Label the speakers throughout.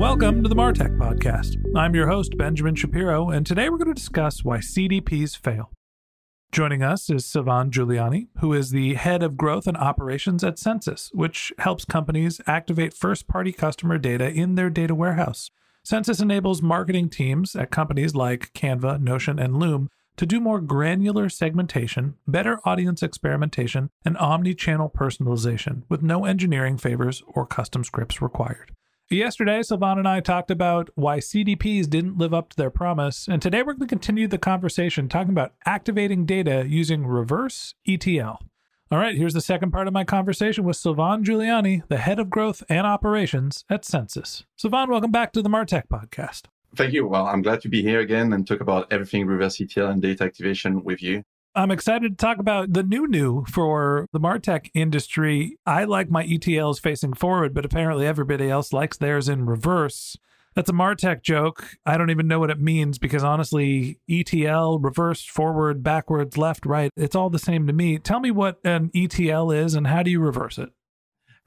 Speaker 1: Welcome to the Martech Podcast. I'm your host, Benjamin Shapiro, and today we're going to discuss why CDPs fail. Joining us is Sylvain Giuliani, who is the head of growth and operations at Census, which helps companies activate first party customer data in their data warehouse. Census enables marketing teams at companies like Canva, Notion, and Loom to do more granular segmentation, better audience experimentation, and omni channel personalization with no engineering favors or custom scripts required. Yesterday, Sylvain and I talked about why CDPs didn't live up to their promise, and today we're going to continue the conversation talking about activating data using reverse ETL. All right, here's the second part of my conversation with Sylvain Giuliani, the head of growth and operations at Census. Sylvain, welcome back to the Martech podcast.
Speaker 2: Thank you. Well, I'm glad to be here again and talk about everything reverse ETL and data activation with you.
Speaker 1: I'm excited to talk about the new new for the Martech industry. I like my ETLs facing forward, but apparently everybody else likes theirs in reverse. That's a Martech joke. I don't even know what it means because honestly, ETL, reverse, forward, backwards, left, right, it's all the same to me. Tell me what an ETL is and how do you reverse it?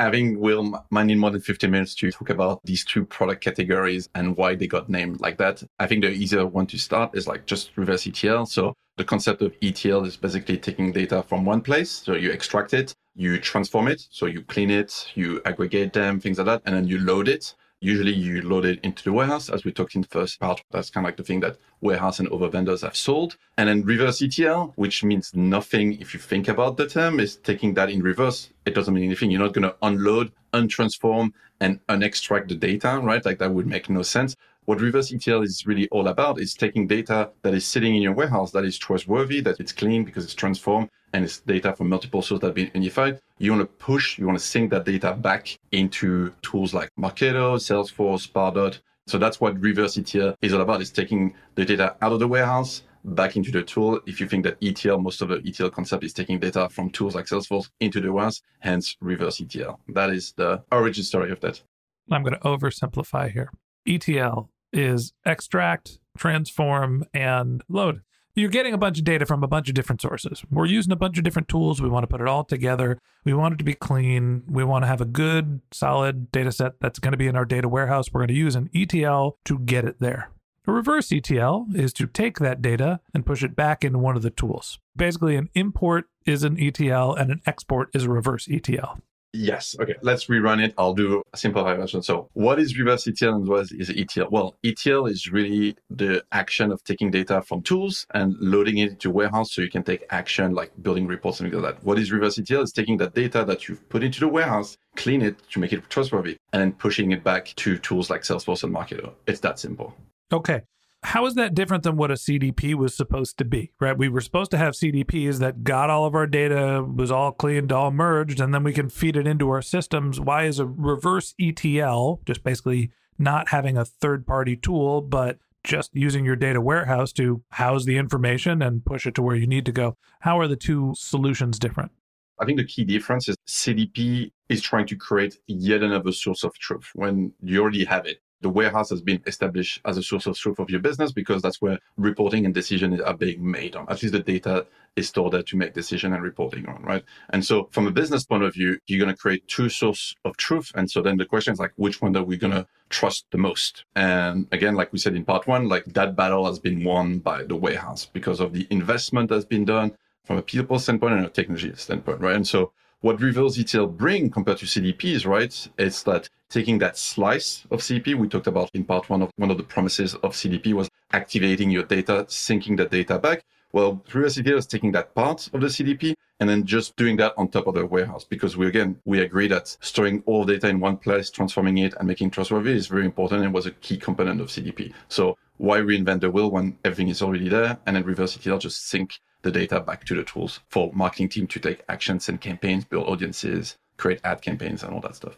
Speaker 2: Having Will might need more than 15 minutes to talk about these two product categories and why they got named like that. I think the easier one to start is like just reverse ETL. So the concept of ETL is basically taking data from one place. So you extract it, you transform it. So you clean it, you aggregate them, things like that, and then you load it. Usually you load it into the warehouse, as we talked in the first part. That's kind of like the thing that warehouse and other vendors have sold. And then reverse ETL, which means nothing if you think about the term, is taking that in reverse. It doesn't mean anything. You're not going to unload, untransform, and unextract the data, right? Like that would make no sense. What reverse ETL is really all about is taking data that is sitting in your warehouse that is trustworthy, that it's clean because it's transformed and it's data from multiple sources that have been unified. You want to push, you want to sync that data back into tools like Marketo, Salesforce, Pardot. So that's what reverse ETL is all about, is taking the data out of the warehouse, back into the tool. If you think that ETL, most of the ETL concept is taking data from tools like Salesforce into the warehouse, hence reverse ETL. That is the origin story of that.
Speaker 1: I'm going to oversimplify here. ETL is extract, transform, and load. You're getting a bunch of data from a bunch of different sources. We're using a bunch of different tools. We want to put it all together. We want it to be clean. We want to have a good, solid data set that's going to be in our data warehouse. We're going to use an ETL to get it there. A reverse ETL is to take that data and push it back into one of the tools. Basically, an import is an ETL and an export is a reverse ETL.
Speaker 2: Yes. Okay. Let's rerun it. I'll do a simple version. So what is reverse ETL and what is ETL? Well, ETL is really the action of taking data from tools and loading it into warehouse so you can take action like building reports and things like that. What is reverse ETL? Is taking that data that you've put into the warehouse, clean it to make it trustworthy, and then pushing it back to tools like Salesforce and Marketo. It's that simple.
Speaker 1: Okay how is that different than what a CDP was supposed to be, right? We were supposed to have CDPs that got all of our data, was all cleaned, all merged, and then we can feed it into our systems. Why is a reverse ETL, just basically not having a third party tool, but just using your data warehouse to house the information and push it to where you need to go? How are the two solutions different?
Speaker 2: I think the key difference is CDP is trying to create yet another source of truth when you already have it the warehouse has been established as a source of truth of your business because that's where reporting and decisions are being made on. At least the data is stored there to make decision and reporting on, right? And so from a business point of view, you're going to create two sources of truth. And so then the question is like, which one are we going to trust the most? And again, like we said in part one, like that battle has been won by the warehouse because of the investment that's been done from a people standpoint and a technology standpoint, right? And so what reverse ETL bring compared to CDP is right? It's that taking that slice of CDP we talked about in part one of one of the promises of CDP was activating your data, syncing the data back. Well, reverse ETL is taking that part of the CDP and then just doing that on top of the warehouse because we again we agree that storing all data in one place, transforming it, and making trustworthy is very important and was a key component of CDP. So why reinvent the wheel when everything is already there? And then reverse ETL just sync the data back to the tools for marketing team to take actions and campaigns, build audiences, create ad campaigns, and all that stuff.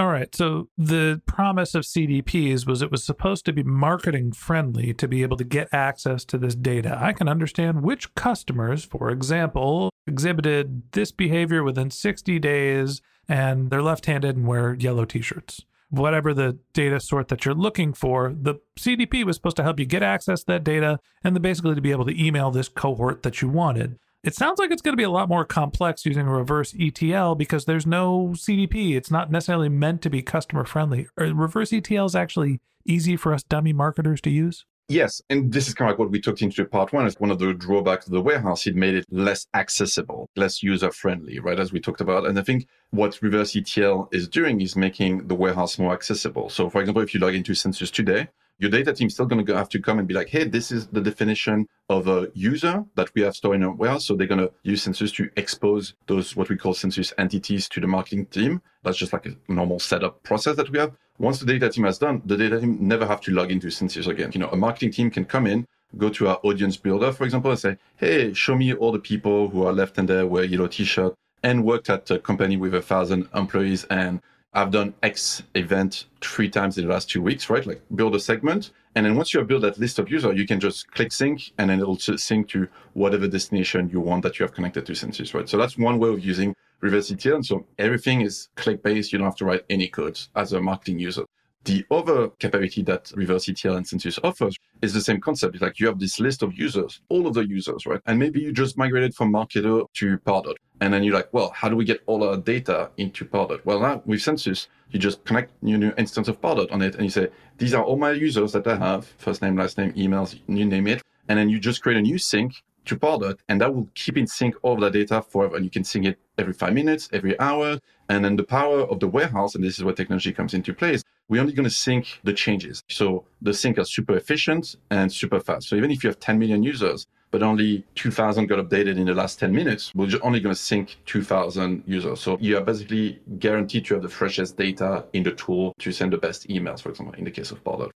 Speaker 1: All right. So the promise of CDPs was it was supposed to be marketing friendly to be able to get access to this data. I can understand which customers, for example, exhibited this behavior within 60 days and they're left handed and wear yellow t shirts whatever the data sort that you're looking for. The CDP was supposed to help you get access to that data and then basically to be able to email this cohort that you wanted. It sounds like it's going to be a lot more complex using reverse ETL because there's no CDP. It's not necessarily meant to be customer friendly. Are reverse ETL is actually easy for us dummy marketers to use?
Speaker 2: Yes, and this is kind of like what we talked into part one. Is one of the drawbacks of the warehouse. It made it less accessible, less user friendly, right? As we talked about. And I think what reverse ETL is doing is making the warehouse more accessible. So, for example, if you log into Census today, your data team is still going to have to come and be like, hey, this is the definition of a user that we have stored in our warehouse. So they're going to use Census to expose those, what we call Census entities to the marketing team. That's just like a normal setup process that we have. Once the data team has done, the data team never have to log into Census again. You know, a marketing team can come in, go to our audience builder, for example, and say, hey, show me all the people who are left in there, wear yellow t-shirt, and worked at a company with a thousand employees and I've done X event three times in the last two weeks, right? Like build a segment. And then once you have built that list of users, you can just click sync and then it'll sync to whatever destination you want that you have connected to Census, right? So that's one way of using reverse ETL. And so everything is click based. You don't have to write any code as a marketing user. The other capability that reverse ETL and Census offers is the same concept. It's like you have this list of users, all of the users, right? And maybe you just migrated from Marketo to Pardot. And then you're like, well, how do we get all our data into Pardot? Well, now with Census, you just connect your new instance of Pardot on it and you say, these are all my users that I have, first name, last name, emails, you name it. And then you just create a new sync to Pardot, and that will keep in sync all of that data forever. And you can sync it every five minutes, every hour. And then the power of the warehouse, and this is where technology comes into place, we're only going to sync the changes. So the sync are super efficient and super fast. So even if you have 10 million users, but only 2000 got updated in the last 10 minutes, we're only going to sync 2000 users. So you are basically guaranteed to have the freshest data in the tool to send the best emails, for example, in the case of Pardot.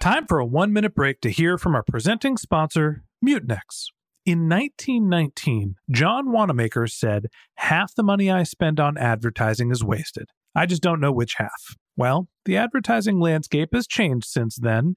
Speaker 1: Time for a one minute break to hear from our presenting sponsor, Mutinex. In 1919, John Wanamaker said, Half the money I spend on advertising is wasted. I just don't know which half. Well, the advertising landscape has changed since then,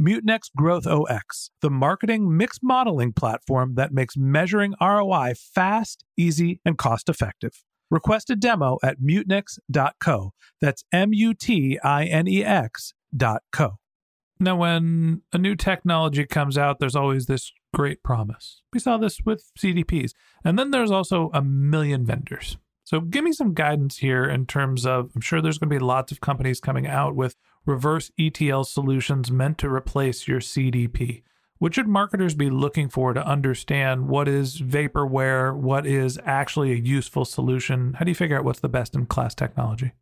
Speaker 1: Mutinex Growth OS, the marketing mix modeling platform that makes measuring ROI fast, easy, and cost effective. Request a demo at mutinex.co. That's M U T I N E X.co. Now, when a new technology comes out, there's always this great promise. We saw this with CDPs. And then there's also a million vendors. So, give me some guidance here in terms of I'm sure there's going to be lots of companies coming out with reverse ETL solutions meant to replace your CDP. What should marketers be looking for to understand what is vaporware, what is actually a useful solution? How do you figure out what's the best in class technology?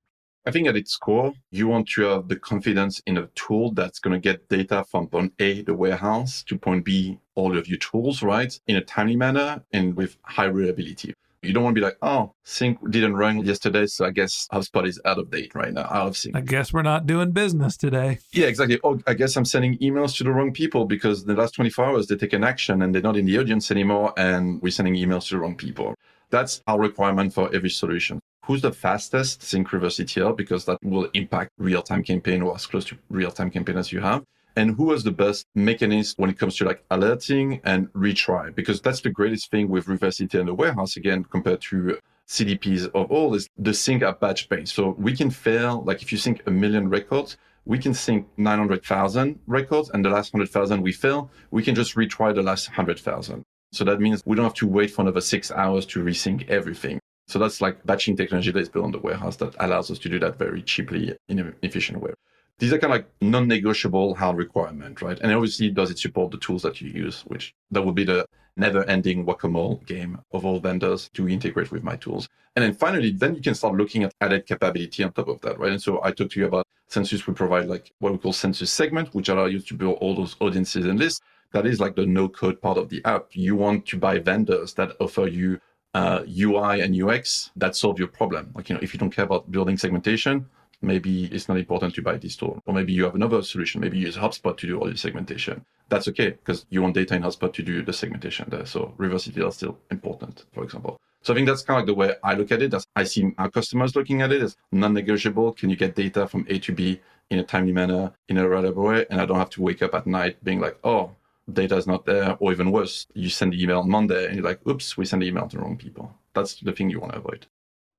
Speaker 2: I think at its core, you want to have the confidence in a tool that's going to get data from point A, the warehouse, to point B, all of your tools, right, in a timely manner and with high reliability. You don't want to be like, oh, sync didn't run yesterday, so I guess HubSpot is out of date right now, out of sync.
Speaker 1: I guess we're not doing business today.
Speaker 2: Yeah, exactly. Oh, I guess I'm sending emails to the wrong people because the last 24 hours they take an action and they're not in the audience anymore, and we're sending emails to the wrong people. That's our requirement for every solution. Who's the fastest sync reverse ETL because that will impact real-time campaign or as close to real-time campaign as you have and who has the best mechanism when it comes to like alerting and retry because that's the greatest thing with reverse ETL in the warehouse again compared to CDPs of all is the sync at batch base. So we can fail like if you sync a million records, we can sync 900,000 records and the last 100,000 we fail, we can just retry the last 100,000. So that means we don't have to wait for another six hours to resync everything. So that's like batching technology that is built on the warehouse that allows us to do that very cheaply in an efficient way these are kind of like non-negotiable hard requirement, right? And obviously, does it support the tools that you use, which that would be the never-ending whack-a-mole game of all vendors to integrate with my tools. And then finally, then you can start looking at added capability on top of that, right? And so I talked to you about Census. We provide like what we call Census segment, which allow you to build all those audiences and lists. That is like the no-code part of the app. You want to buy vendors that offer you uh, UI and UX that solve your problem. Like, you know, if you don't care about building segmentation, maybe it's not important to buy this tool. Or maybe you have another solution. Maybe you use HubSpot to do all your segmentation. That's okay because you want data in HubSpot to do the segmentation there. So reverse ETL is still important, for example. So I think that's kind of the way I look at it. As I see our customers looking at it as non-negotiable. Can you get data from A to B in a timely manner, in a reliable way? And I don't have to wake up at night being like, oh, data is not there. Or even worse, you send the email on Monday and you're like, oops, we send the email to the wrong people. That's the thing you want to avoid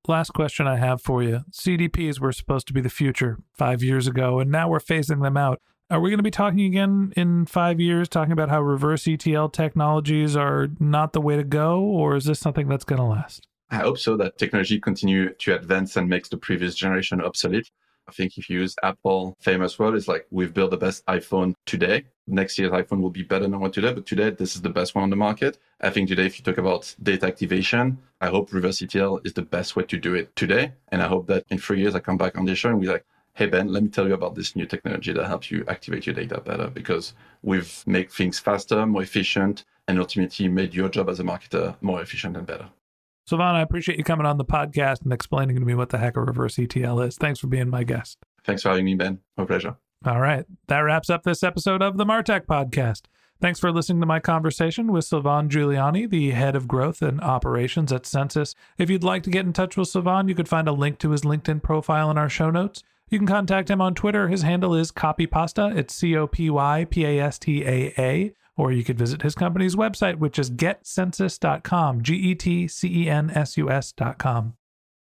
Speaker 1: last question I have for you. CDPs were supposed to be the future five years ago, and now we're phasing them out. Are we going to be talking again in five years, talking about how reverse ETL technologies are not the way to go, or is this something that's going to last?
Speaker 2: I hope so that technology continue to advance and makes the previous generation obsolete. I think if you use Apple famous word, it's like we've built the best iPhone today. Next year's iPhone will be better than what today, but today this is the best one on the market. I think today, if you talk about data activation, I hope reverse ETL is the best way to do it today. And I hope that in three years I come back on this show and we're like, hey Ben, let me tell you about this new technology that helps you activate your data better because we've made things faster, more efficient, and ultimately made your job as a marketer more efficient and better.
Speaker 1: Sylvain, I appreciate you coming on the podcast and explaining to me what the heck a reverse ETL is. Thanks for being my guest.
Speaker 2: Thanks for having me, Ben. My pleasure.
Speaker 1: All right. That wraps up this episode of the Martech Podcast. Thanks for listening to my conversation with Sylvain Giuliani, the head of growth and operations at Census. If you'd like to get in touch with Sylvain, you could find a link to his LinkedIn profile in our show notes. You can contact him on Twitter. His handle is copypasta. It's C O P Y P A S T A A or you could visit his company's website, which is getcensus.com, G E T C E N S U S.com.